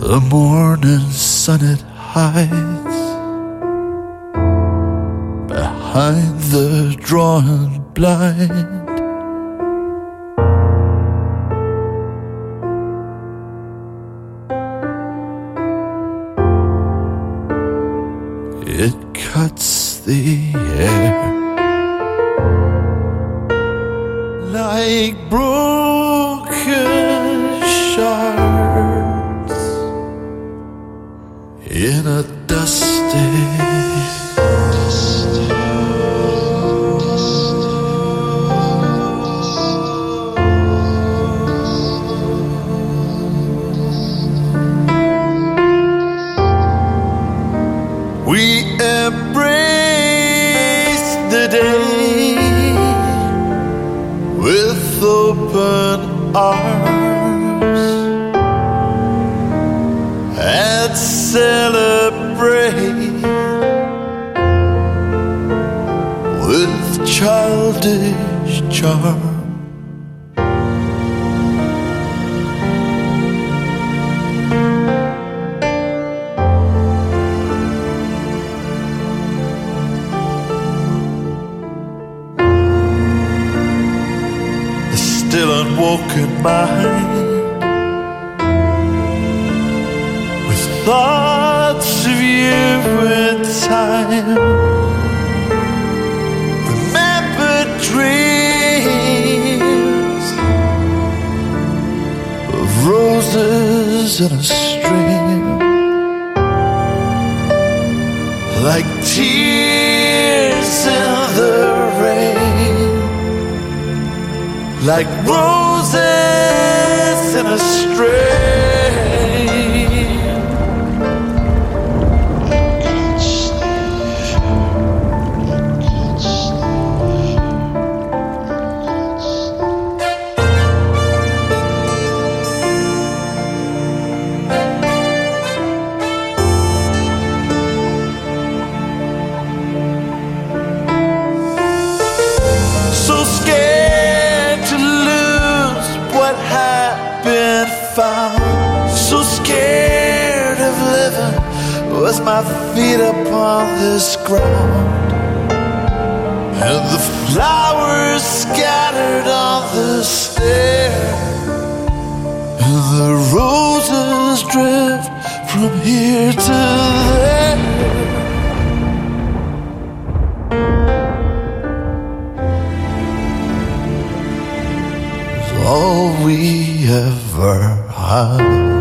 The morning sun it hides behind the drawn blind. It cuts the air like open arms and celebrate with childish charm. Still unwoken mind with thoughts of you in time. Remember dreams of roses in a stream, like tears in like roses in a stream. So scared with my feet upon this ground. And the flowers scattered on the stair. And the roses drift from here to there. all we ever had.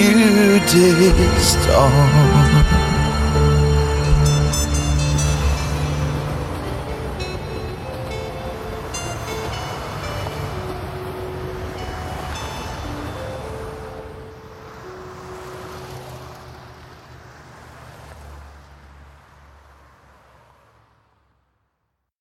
you did start.